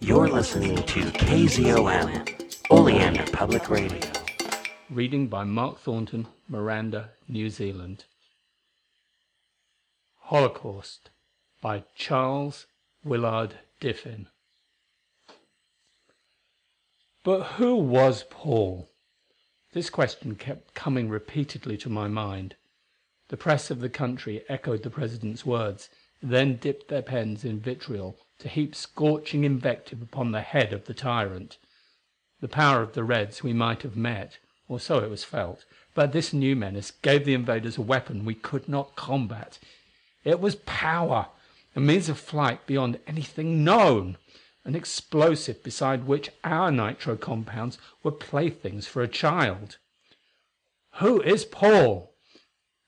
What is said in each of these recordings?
You're listening to KZOM, Oleander Public Radio. Reading by Mark Thornton, Miranda, New Zealand. Holocaust by Charles Willard Diffin. But who was Paul? This question kept coming repeatedly to my mind. The press of the country echoed the President's words, then dipped their pens in vitriol to heap scorching invective upon the head of the tyrant. The power of the Reds we might have met, or so it was felt, but this new menace gave the invaders a weapon we could not combat. It was power, a means of flight beyond anything known, an explosive beside which our nitro compounds were playthings for a child. Who is Paul?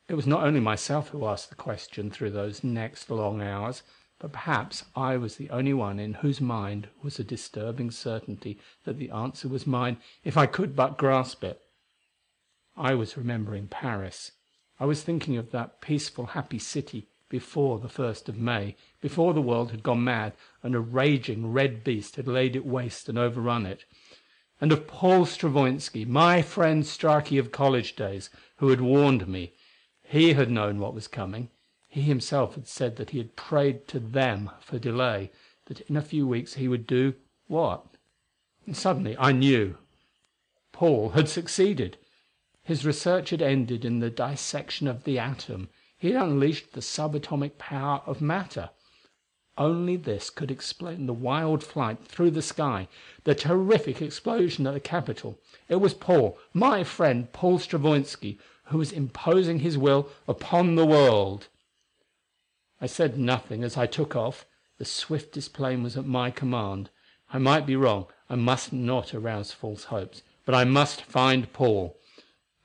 It was not only myself who asked the question through those next long hours, but perhaps I was the only one in whose mind was a disturbing certainty that the answer was mine if I could but grasp it. I was remembering Paris. I was thinking of that peaceful happy city before the first of May, before the world had gone mad and a raging red beast had laid it waste and overrun it. And of Paul Stravoinski, my friend Straki of college days, who had warned me he had known what was coming; he himself had said that he had prayed to them for delay, that in a few weeks he would do what? And suddenly I knew. Paul had succeeded. His research had ended in the dissection of the atom; he had unleashed the sub atomic power of matter. Only this could explain the wild flight through the sky, the terrific explosion at the Capitol. It was Paul, my friend Paul Stravoinski who was imposing his will upon the world. I said nothing as I took off; the swiftest plane was at my command. I might be wrong, I must not arouse false hopes, but I must find Paul.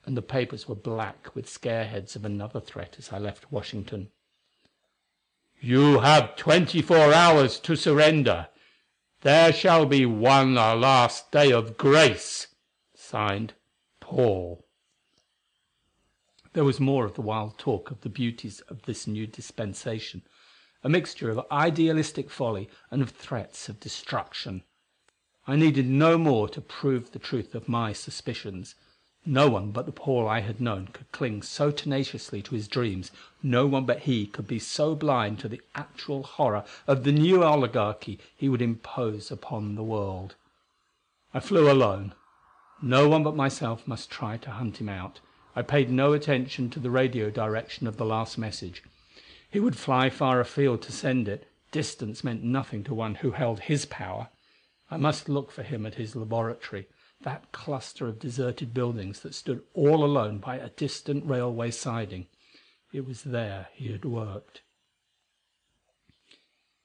And the papers were black with scareheads of another threat as I left Washington. "You have twenty four hours to surrender. There shall be one last day of grace. Signed, Paul." There was more of the wild talk of the beauties of this new dispensation, a mixture of idealistic folly and of threats of destruction. I needed no more to prove the truth of my suspicions. No one but the Paul I had known could cling so tenaciously to his dreams, no one but he could be so blind to the actual horror of the new oligarchy he would impose upon the world. I flew alone. No one but myself must try to hunt him out. I paid no attention to the radio direction of the last message. He would fly far afield to send it; distance meant nothing to one who held his power. I must look for him at his laboratory, that cluster of deserted buildings that stood all alone by a distant railway siding. It was there he had worked.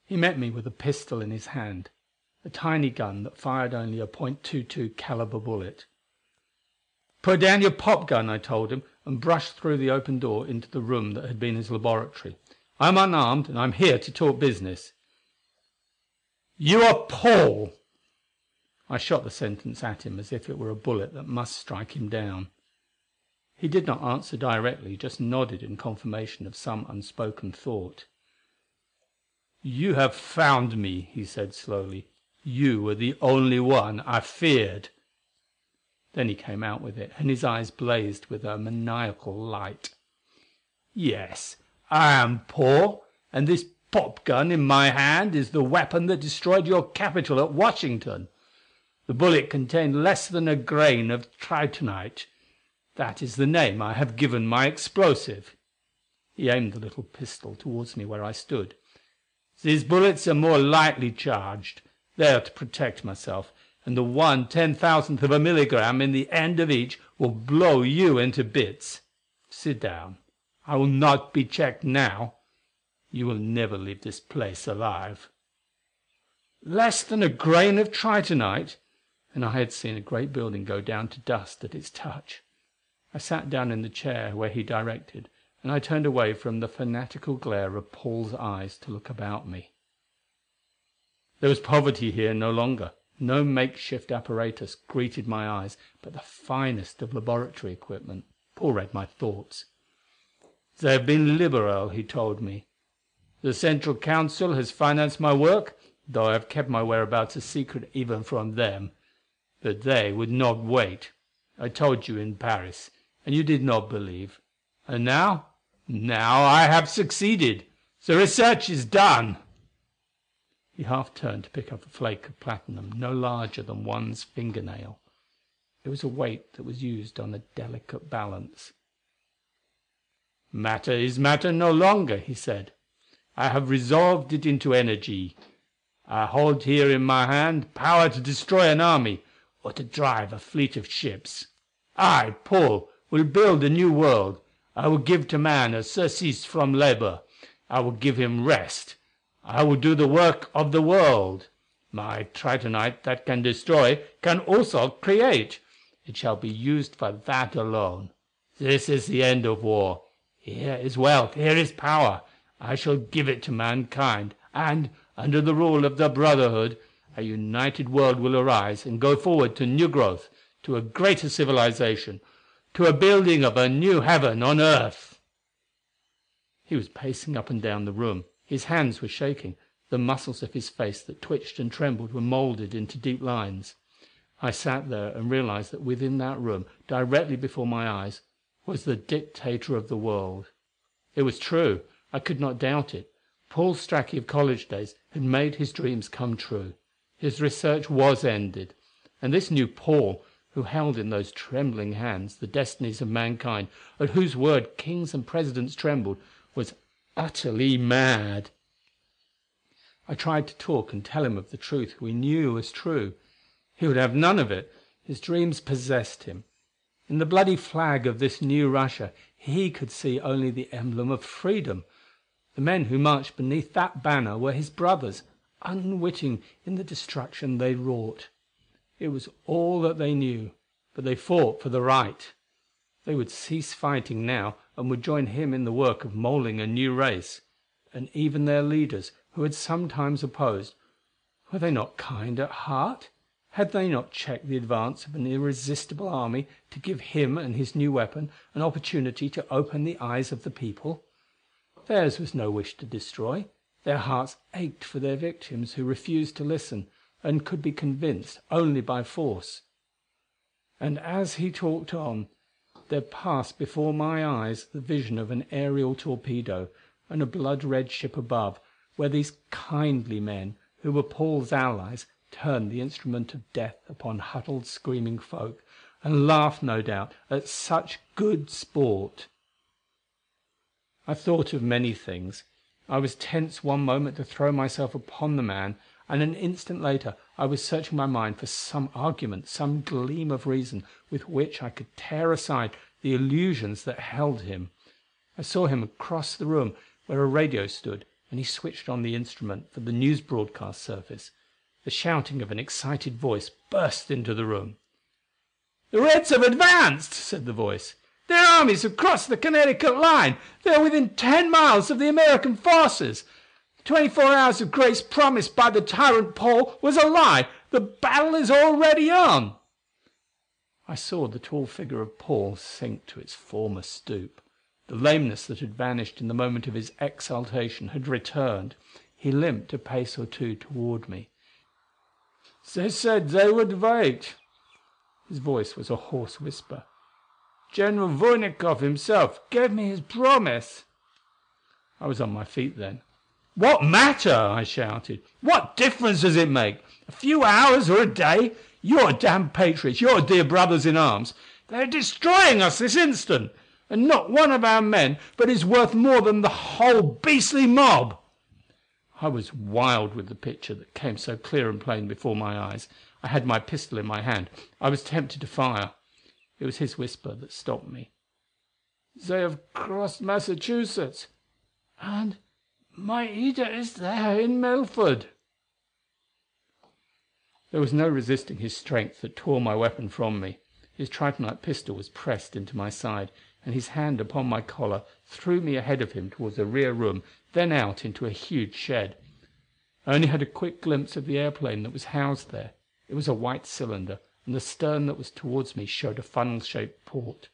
He met me with a pistol in his hand a tiny gun that fired only a .22 caliber bullet. "Put down your pop gun," I told him, and brushed through the open door into the room that had been his laboratory. "I am unarmed, and I am here to talk business." "You are Paul!" I shot the sentence at him as if it were a bullet that must strike him down. He did not answer directly, just nodded in confirmation of some unspoken thought. "You have found me," he said slowly. "You were the only one I feared." Then he came out with it, and his eyes blazed with a maniacal light. "Yes, I am Paul, and this pop gun in my hand is the weapon that destroyed your Capitol at Washington. The bullet contained less than a grain of tritonite. That is the name I have given my explosive." He aimed the little pistol towards me where I stood. "These bullets are more lightly charged. They are to protect myself and the one ten thousandth of a milligram in the end of each will blow you into bits. Sit down. I will not be checked now. You will never leave this place alive." Less than a grain of tritonite! And I had seen a great building go down to dust at its touch. I sat down in the chair where he directed, and I turned away from the fanatical glare of Paul's eyes to look about me. There was poverty here no longer. No makeshift apparatus greeted my eyes, but the finest of laboratory equipment. Paul read my thoughts. "They have been liberal," he told me. "The Central Council has financed my work. though I have kept my whereabouts a secret even from them. But they would not wait. I told you in Paris, and you did not believe. And now now I have succeeded. The research is done." He half turned to pick up a flake of platinum no larger than one's finger nail. It was a weight that was used on a delicate balance. "Matter is matter no longer," he said. "I have resolved it into energy. I hold here in my hand power to destroy an army, or to drive a fleet of ships. I, Paul, will build a new world. I will give to man a surcease from labor. I will give him rest. I will do the work of the world. My tritonite that can destroy can also create. It shall be used for that alone. This is the end of war. Here is wealth, here is power. I shall give it to mankind, and, under the rule of the brotherhood, a united world will arise and go forward to new growth, to a greater civilization, to a building of a new heaven on earth." He was pacing up and down the room. His hands were shaking, the muscles of his face that twitched and trembled were molded into deep lines. I sat there and realized that within that room, directly before my eyes, was the dictator of the world. It was true; I could not doubt it. Paul Straki of college days had made his dreams come true. His research was ended. And this new Paul, who held in those trembling hands the destinies of mankind, at whose word kings and presidents trembled, was utterly mad. I tried to talk and tell him of the truth we knew was true. He would have none of it. His dreams possessed him. In the bloody flag of this new Russia he could see only the emblem of freedom. The men who marched beneath that banner were his brothers, unwitting in the destruction they wrought. It was all that they knew, but they fought for the right. They would cease fighting now and would join him in the work of moulding a new race. And even their leaders, who had sometimes opposed, were they not kind at heart? Had they not checked the advance of an irresistible army to give him and his new weapon an opportunity to open the eyes of the people? Theirs was no wish to destroy; their hearts ached for their victims who refused to listen, and could be convinced only by force. And as he talked on, there passed before my eyes the vision of an aerial torpedo, and a blood red ship above, where these kindly men, who were Paul's allies, turned the instrument of death upon huddled screaming folk, and laughed no doubt at such good sport. I thought of many things. I was tense one moment to throw myself upon the man, and an instant later I was searching my mind for some argument, some gleam of reason with which I could tear aside the illusions that held him. I saw him across the room where a radio stood, and he switched on the instrument for the news broadcast service. The shouting of an excited voice burst into the room. "The Reds have advanced!" said the voice. Their armies have crossed the Connecticut line. They are within ten miles of the American forces. Twenty four hours of grace promised by the tyrant Paul was a lie. The battle is already on." I saw the tall figure of Paul sink to its former stoop. The lameness that had vanished in the moment of his exaltation had returned. He limped a pace or two toward me. "They said they would wait." His voice was a hoarse whisper. General Vornikoff himself gave me his promise." I was on my feet then. "What matter?" I shouted. "What difference does it make? A few hours or a day? Your damned patriots, your dear brothers in arms they are destroying us this instant! And not one of our men but is worth more than the whole beastly mob!" I was wild with the picture that came so clear and plain before my eyes. I had my pistol in my hand. I was tempted to fire. It was his whisper that stopped me. "They have crossed Massachusetts, and Maida is there in Milford." There was no resisting his strength that tore my weapon from me. His tritonite pistol was pressed into my side, and his hand upon my collar threw me ahead of him toward a rear room, then out into a huge shed. I only had a quick glimpse of the airplane that was housed there. It was a white cylinder and the stern that was towards me showed a funnel shaped port.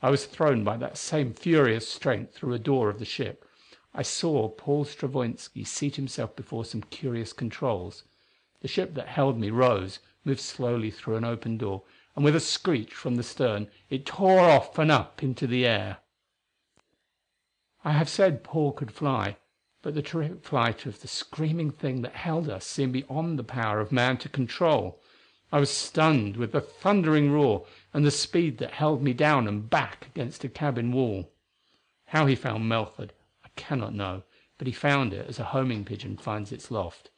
I was thrown by that same furious strength through a door of the ship. I saw Paul Stravoinski seat himself before some curious controls. The ship that held me rose, moved slowly through an open door, and with a screech from the stern it tore off and up into the air. I have said Paul could fly, but the terrific flight of the screaming thing that held us seemed beyond the power of man to control. I was stunned with the thundering roar and the speed that held me down and back against a cabin wall. How he found Melford cannot know, but he found it as a homing pigeon finds its loft.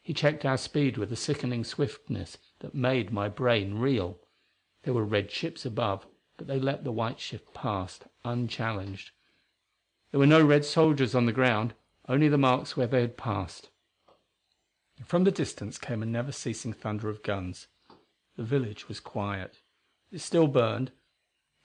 He checked our speed with a sickening swiftness that made my brain reel. There were red ships above, but they let the white ship past, unchallenged. There were no red soldiers on the ground, only the marks where they had passed. From the distance came a never ceasing thunder of guns. The village was quiet. It still burned,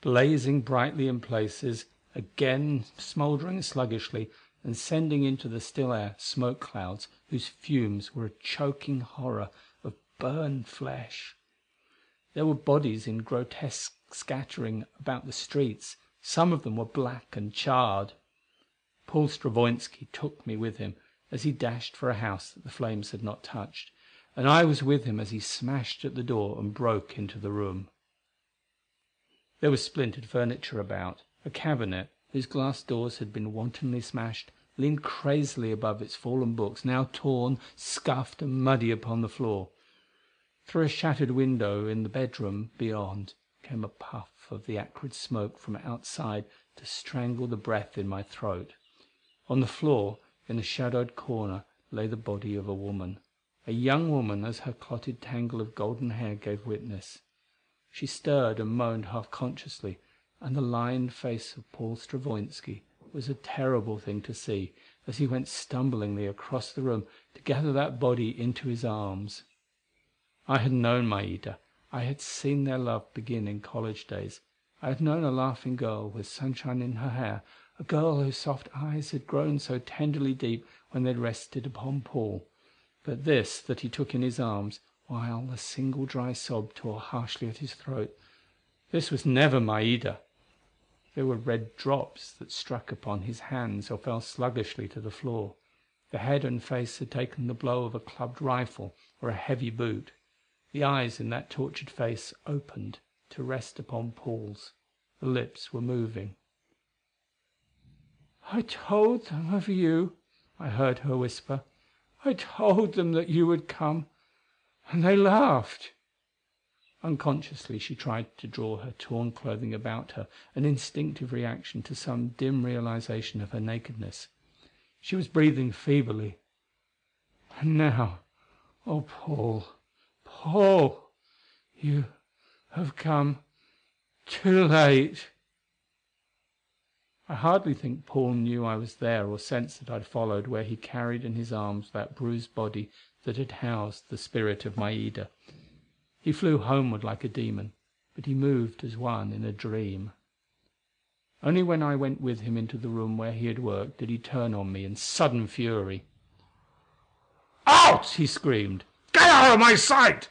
blazing brightly in places, again smouldering sluggishly and sending into the still air smoke clouds whose fumes were a choking horror of burned flesh. There were bodies in grotesque scattering about the streets; some of them were black and charred. Paul Stravoinski took me with him as he dashed for a house that the flames had not touched and I was with him as he smashed at the door and broke into the room. There was splintered furniture about; a cabinet, whose glass doors had been wantonly smashed, leaned crazily above its fallen books, now torn, scuffed and muddy upon the floor. Through a shattered window in the bedroom beyond came a puff of the acrid smoke from outside to strangle the breath in my throat. On the floor, in a shadowed corner, lay the body of a woman a young woman as her clotted tangle of golden hair gave witness. She stirred and moaned half consciously, and the lined face of Paul Stravoinski was a terrible thing to see as he went stumblingly across the room to gather that body into his arms. I had known Maida; I had seen their love begin in college days; I had known a laughing girl with sunshine in her hair, a girl whose soft eyes had grown so tenderly deep when they rested upon Paul. But this that he took in his arms, while a single dry sob tore harshly at his throat this was never Maida. There were red drops that struck upon his hands or fell sluggishly to the floor. The head and face had taken the blow of a clubbed rifle or a heavy boot. The eyes in that tortured face opened to rest upon Paul's; the lips were moving. "I told them of you," I heard her whisper. I told them that you would come and they laughed." Unconsciously she tried to draw her torn clothing about her, an instinctive reaction to some dim realization of her nakedness. She was breathing feebly. "And now oh, Paul, Paul you have come too late." I hardly think Paul knew I was there or sensed that I had followed where he carried in his arms that bruised body that had housed the spirit of Maida. He flew homeward like a demon, but he moved as one in a dream. Only when I went with him into the room where he had worked did he turn on me in sudden fury. "Out!" he screamed. "Get out of my sight!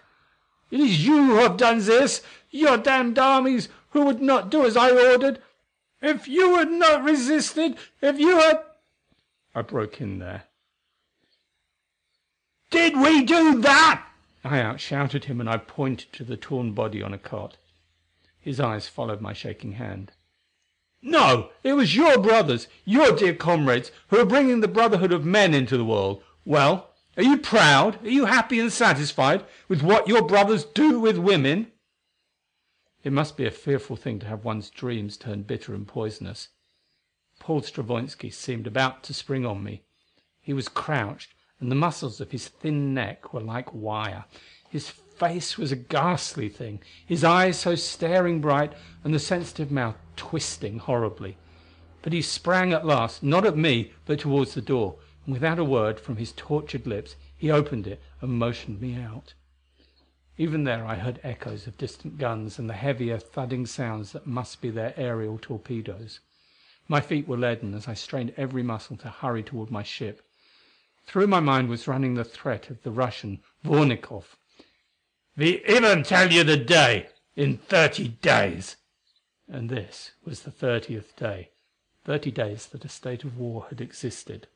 It is you who have done this your damned armies who would not do as I ordered if you had not resisted if you had I broke in there. "Did we do that?" I outshouted him, and I pointed to the torn body on a cot. His eyes followed my shaking hand. "No! It was your brothers your dear comrades who are bringing the brotherhood of men into the world. Well, are you proud, are you happy and satisfied with what your brothers do with women?" It must be a fearful thing to have one's dreams turn bitter and poisonous. Paul Stravoinski seemed about to spring on me. He was crouched, and the muscles of his thin neck were like wire. His face was a ghastly thing, his eyes so staring bright and the sensitive mouth twisting horribly. But he sprang at last, not at me, but towards the door, and without a word from his tortured lips he opened it and motioned me out. Even there I heard echoes of distant guns and the heavier thudding sounds that must be their aerial torpedoes. My feet were leaden as I strained every muscle to hurry toward my ship. Through my mind was running the threat of the Russian, Vornikov. "We even tell you the day in thirty days." And this was the thirtieth day. thirty days that a state of war had existed.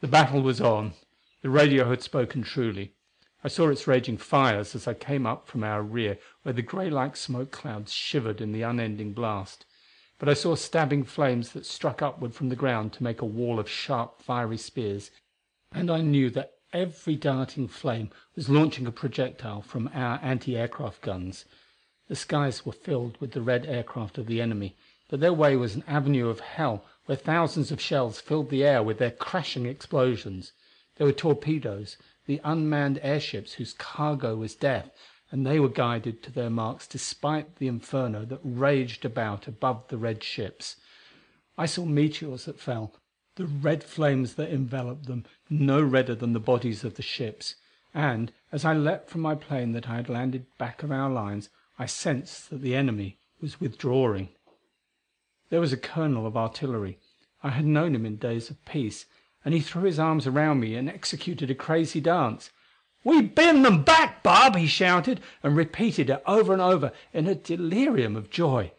The battle was on. The radio had spoken truly. I saw its raging fires as I came up from our rear where the gray like smoke clouds shivered in the unending blast. But I saw stabbing flames that struck upward from the ground to make a wall of sharp, fiery spears, and I knew that every darting flame was launching a projectile from our anti aircraft guns. The skies were filled with the red aircraft of the enemy, but their way was an avenue of hell where thousands of shells filled the air with their crashing explosions. There were torpedoes, the unmanned airships whose cargo was death, and they were guided to their marks despite the inferno that raged about above the red ships. I saw meteors that fell, the red flames that enveloped them no redder than the bodies of the ships; and, as I leapt from my plane that I had landed back of our lines, I sensed that the enemy was withdrawing. There was a colonel of artillery. I had known him in days of peace, and he threw his arms around me and executed a crazy dance. "We beaten them back, Bob!" he shouted, and repeated it over and over in a delirium of joy.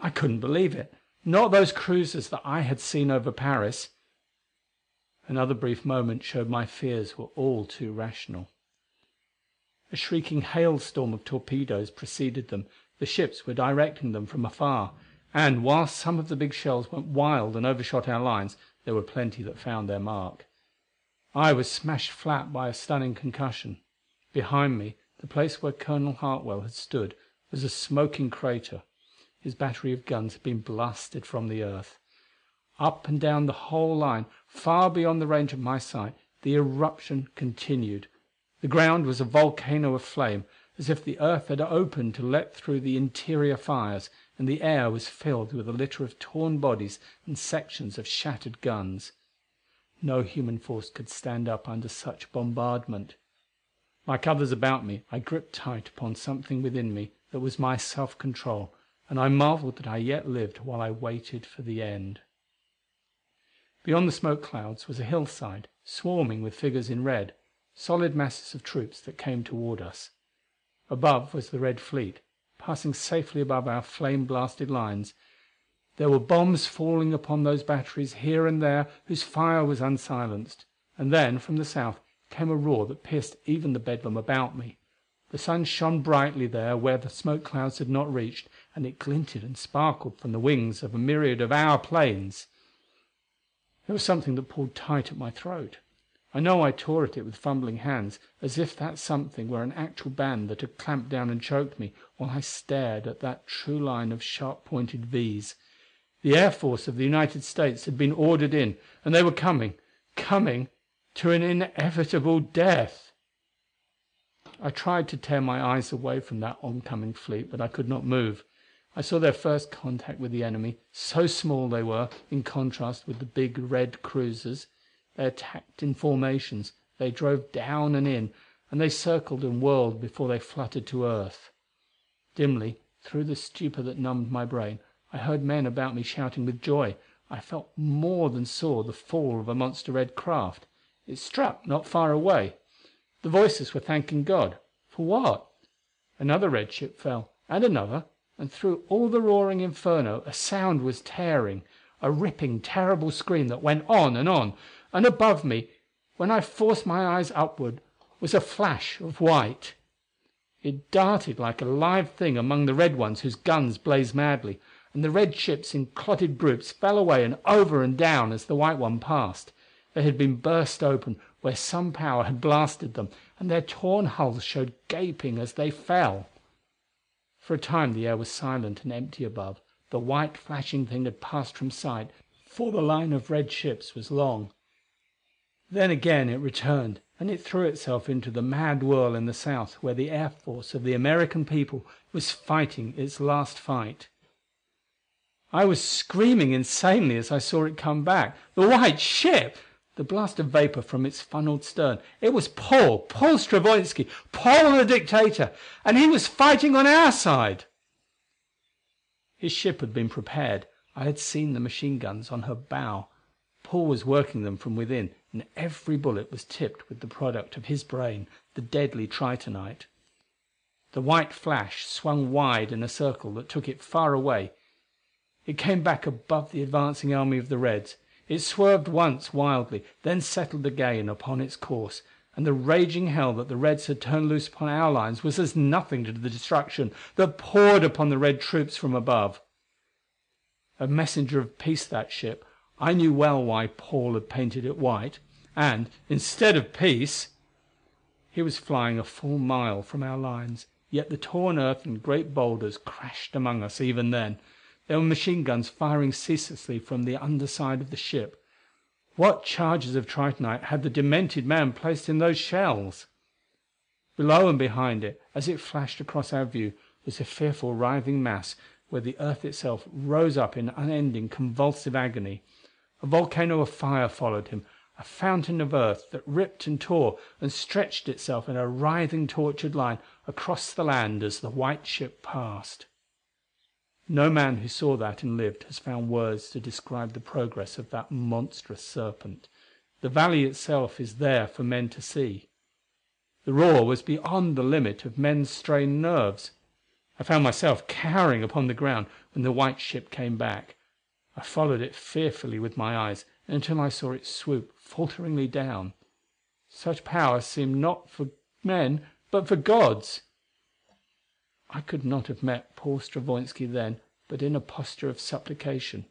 I couldn't believe it. Not those cruisers that I had seen over Paris. Another brief moment showed my fears were all too rational. A shrieking hailstorm of torpedoes preceded them; the ships were directing them from afar and whilst some of the big shells went wild and overshot our lines, there were plenty that found their mark. I was smashed flat by a stunning concussion. Behind me, the place where Colonel Hartwell had stood, was a smoking crater. His battery of guns had been blasted from the earth. Up and down the whole line, far beyond the range of my sight, the eruption continued. The ground was a volcano of flame, as if the earth had opened to let through the interior fires and the air was filled with a litter of torn bodies and sections of shattered guns. No human force could stand up under such bombardment. Like others about me, I gripped tight upon something within me that was my self control, and I marveled that I yet lived while I waited for the end. Beyond the smoke clouds was a hillside, swarming with figures in red solid masses of troops that came toward us. Above was the Red Fleet, passing safely above our flame blasted lines. There were bombs falling upon those batteries here and there whose fire was unsilenced. And then, from the south, came a roar that pierced even the bedlam about me. The sun shone brightly there where the smoke clouds had not reached, and it glinted and sparkled from the wings of a myriad of our planes. There was something that pulled tight at my throat. I know I tore at it with fumbling hands, as if that something were an actual band that had clamped down and choked me, while I stared at that true line of sharp pointed V's. The Air Force of the United States had been ordered in, and they were coming coming to an inevitable death. I tried to tear my eyes away from that oncoming fleet, but I could not move. I saw their first contact with the enemy, so small they were in contrast with the big red cruisers. They attacked in formations; they drove down and in, and they circled and whirled before they fluttered to earth. Dimly, through the stupor that numbed my brain, I heard men about me shouting with joy. I felt more than saw the fall of a monster red craft. It struck not far away. The voices were thanking God for what? Another red ship fell, and another, and through all the roaring inferno a sound was tearing a ripping, terrible scream that went on and on and above me, when I forced my eyes upward, was a flash of white. It darted like a live thing among the red ones whose guns blazed madly, and the red ships in clotted groups fell away and over and down as the white one passed. They had been burst open where some power had blasted them, and their torn hulls showed gaping as they fell. For a time the air was silent and empty above; the white flashing thing had passed from sight, for the line of red ships was long. Then again it returned, and it threw itself into the mad whirl in the south where the air force of the American people was fighting its last fight. I was screaming insanely as I saw it come back. The white ship! The blast of vapor from its funneled stern. It was Paul, Paul Stravoinski, Paul the Dictator, and he was fighting on our side! His ship had been prepared. I had seen the machine guns on her bow. Paul was working them from within and every bullet was tipped with the product of his brain, the deadly tritonite. The white flash swung wide in a circle that took it far away. It came back above the advancing army of the Reds. It swerved once wildly, then settled again upon its course, and the raging hell that the Reds had turned loose upon our lines was as nothing to the destruction that poured upon the Red troops from above. A messenger of peace that ship, I knew well why Paul had painted it white, and, instead of peace He was flying a full mile from our lines, yet the torn earth and great boulders crashed among us even then; there were machine guns firing ceaselessly from the under side of the ship. What charges of tritonite had the demented man placed in those shells? Below and behind it, as it flashed across our view, was a fearful writhing mass where the earth itself rose up in unending convulsive agony. A volcano of fire followed him, a fountain of earth that ripped and tore and stretched itself in a writhing tortured line across the land as the white ship passed. No man who saw that and lived has found words to describe the progress of that monstrous serpent. The valley itself is there for men to see. The roar was beyond the limit of men's strained nerves. I found myself cowering upon the ground when the white ship came back. I followed it fearfully with my eyes until I saw it swoop falteringly down. Such power seemed not for men but for gods. I could not have met Paul Stravoinski then but in a posture of supplication.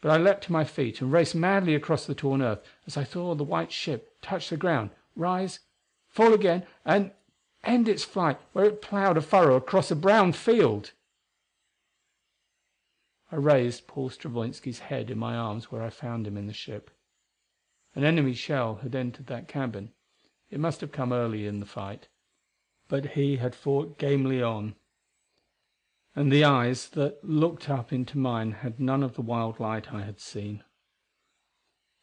But I leapt to my feet and raced madly across the torn earth as I saw the white ship touch the ground, rise, fall again, and end its flight where it plowed a furrow across a brown field. I raised Paul Stravoinski's head in my arms where I found him in the ship. An enemy shell had entered that cabin; it must have come early in the fight. But he had fought gamely on. And the eyes that looked up into mine had none of the wild light I had seen.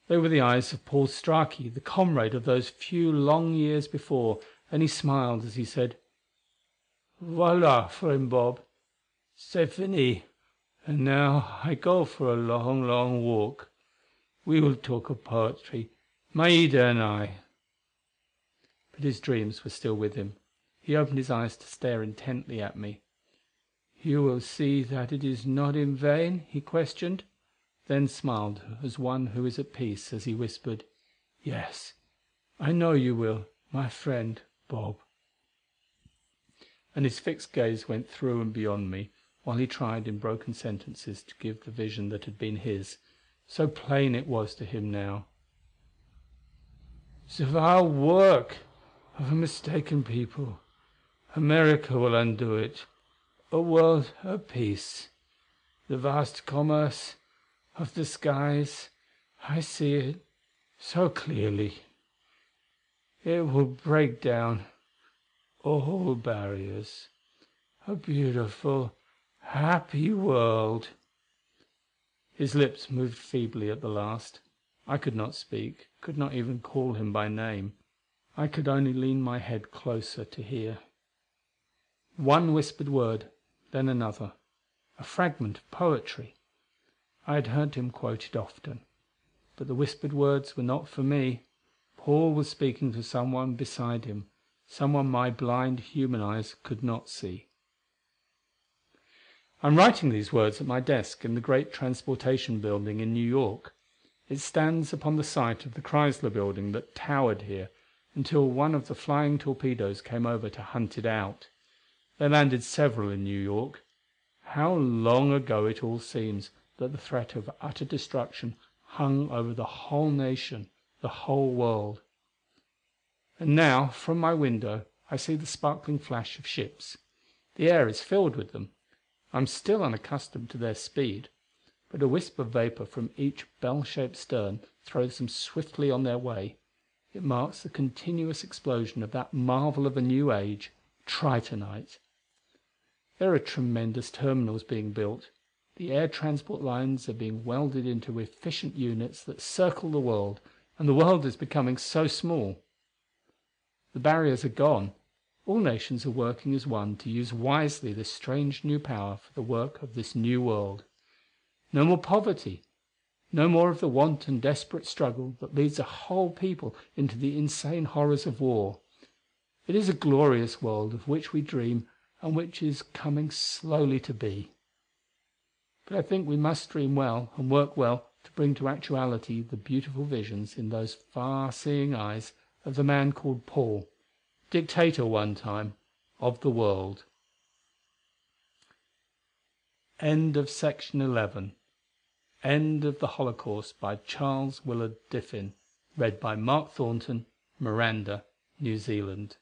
They were the eyes of Paul Straki, the comrade of those few long years before, and he smiled as he said: "Voila, friend Bob. C'est fini. And now I go for a long, long walk. We will talk of poetry, Maida and I." But his dreams were still with him. He opened his eyes to stare intently at me. "You will see that it is not in vain?" he questioned; then smiled as one who is at peace as he whispered: "Yes, I know you will, my friend Bob." And his fixed gaze went through and beyond me while he tried in broken sentences to give the vision that had been his, so plain it was to him now. "The vile work of a mistaken people. America will undo it. A world at peace. The vast commerce of the skies I see it so clearly. It will break down all barriers. A beautiful happy world." His lips moved feebly at the last. I could not speak, could not even call him by name. I could only lean my head closer to hear. One whispered word, then another a fragment of poetry. I had heard him quote it often. But the whispered words were not for me. Paul was speaking to someone beside him, someone my blind human eyes could not see. I am writing these words at my desk in the great Transportation Building in New York. It stands upon the site of the Chrysler Building that towered here until one of the flying torpedoes came over to hunt it out. They landed several in New York. How long ago it all seems that the threat of utter destruction hung over the whole nation, the whole world. And now from my window I see the sparkling flash of ships. The air is filled with them. I am still unaccustomed to their speed, but a wisp of vapor from each bell shaped stern throws them swiftly on their way. It marks the continuous explosion of that marvel of a new age, tritonite. There are tremendous terminals being built. The air transport lines are being welded into efficient units that circle the world, and the world is becoming so small. The barriers are gone all nations are working as one to use wisely this strange new power for the work of this new world. No more poverty; no more of the want and desperate struggle that leads a whole people into the insane horrors of war. It is a glorious world of which we dream and which is coming slowly to be. but I think we must dream well and work well to bring to actuality the beautiful visions in those far seeing eyes of the man called Paul, dictator one time of the world. End of Project Gutenberg End of the Holocaust, by Charles Willard Diffin Read by Mark Thornton, Miranda, New Zealand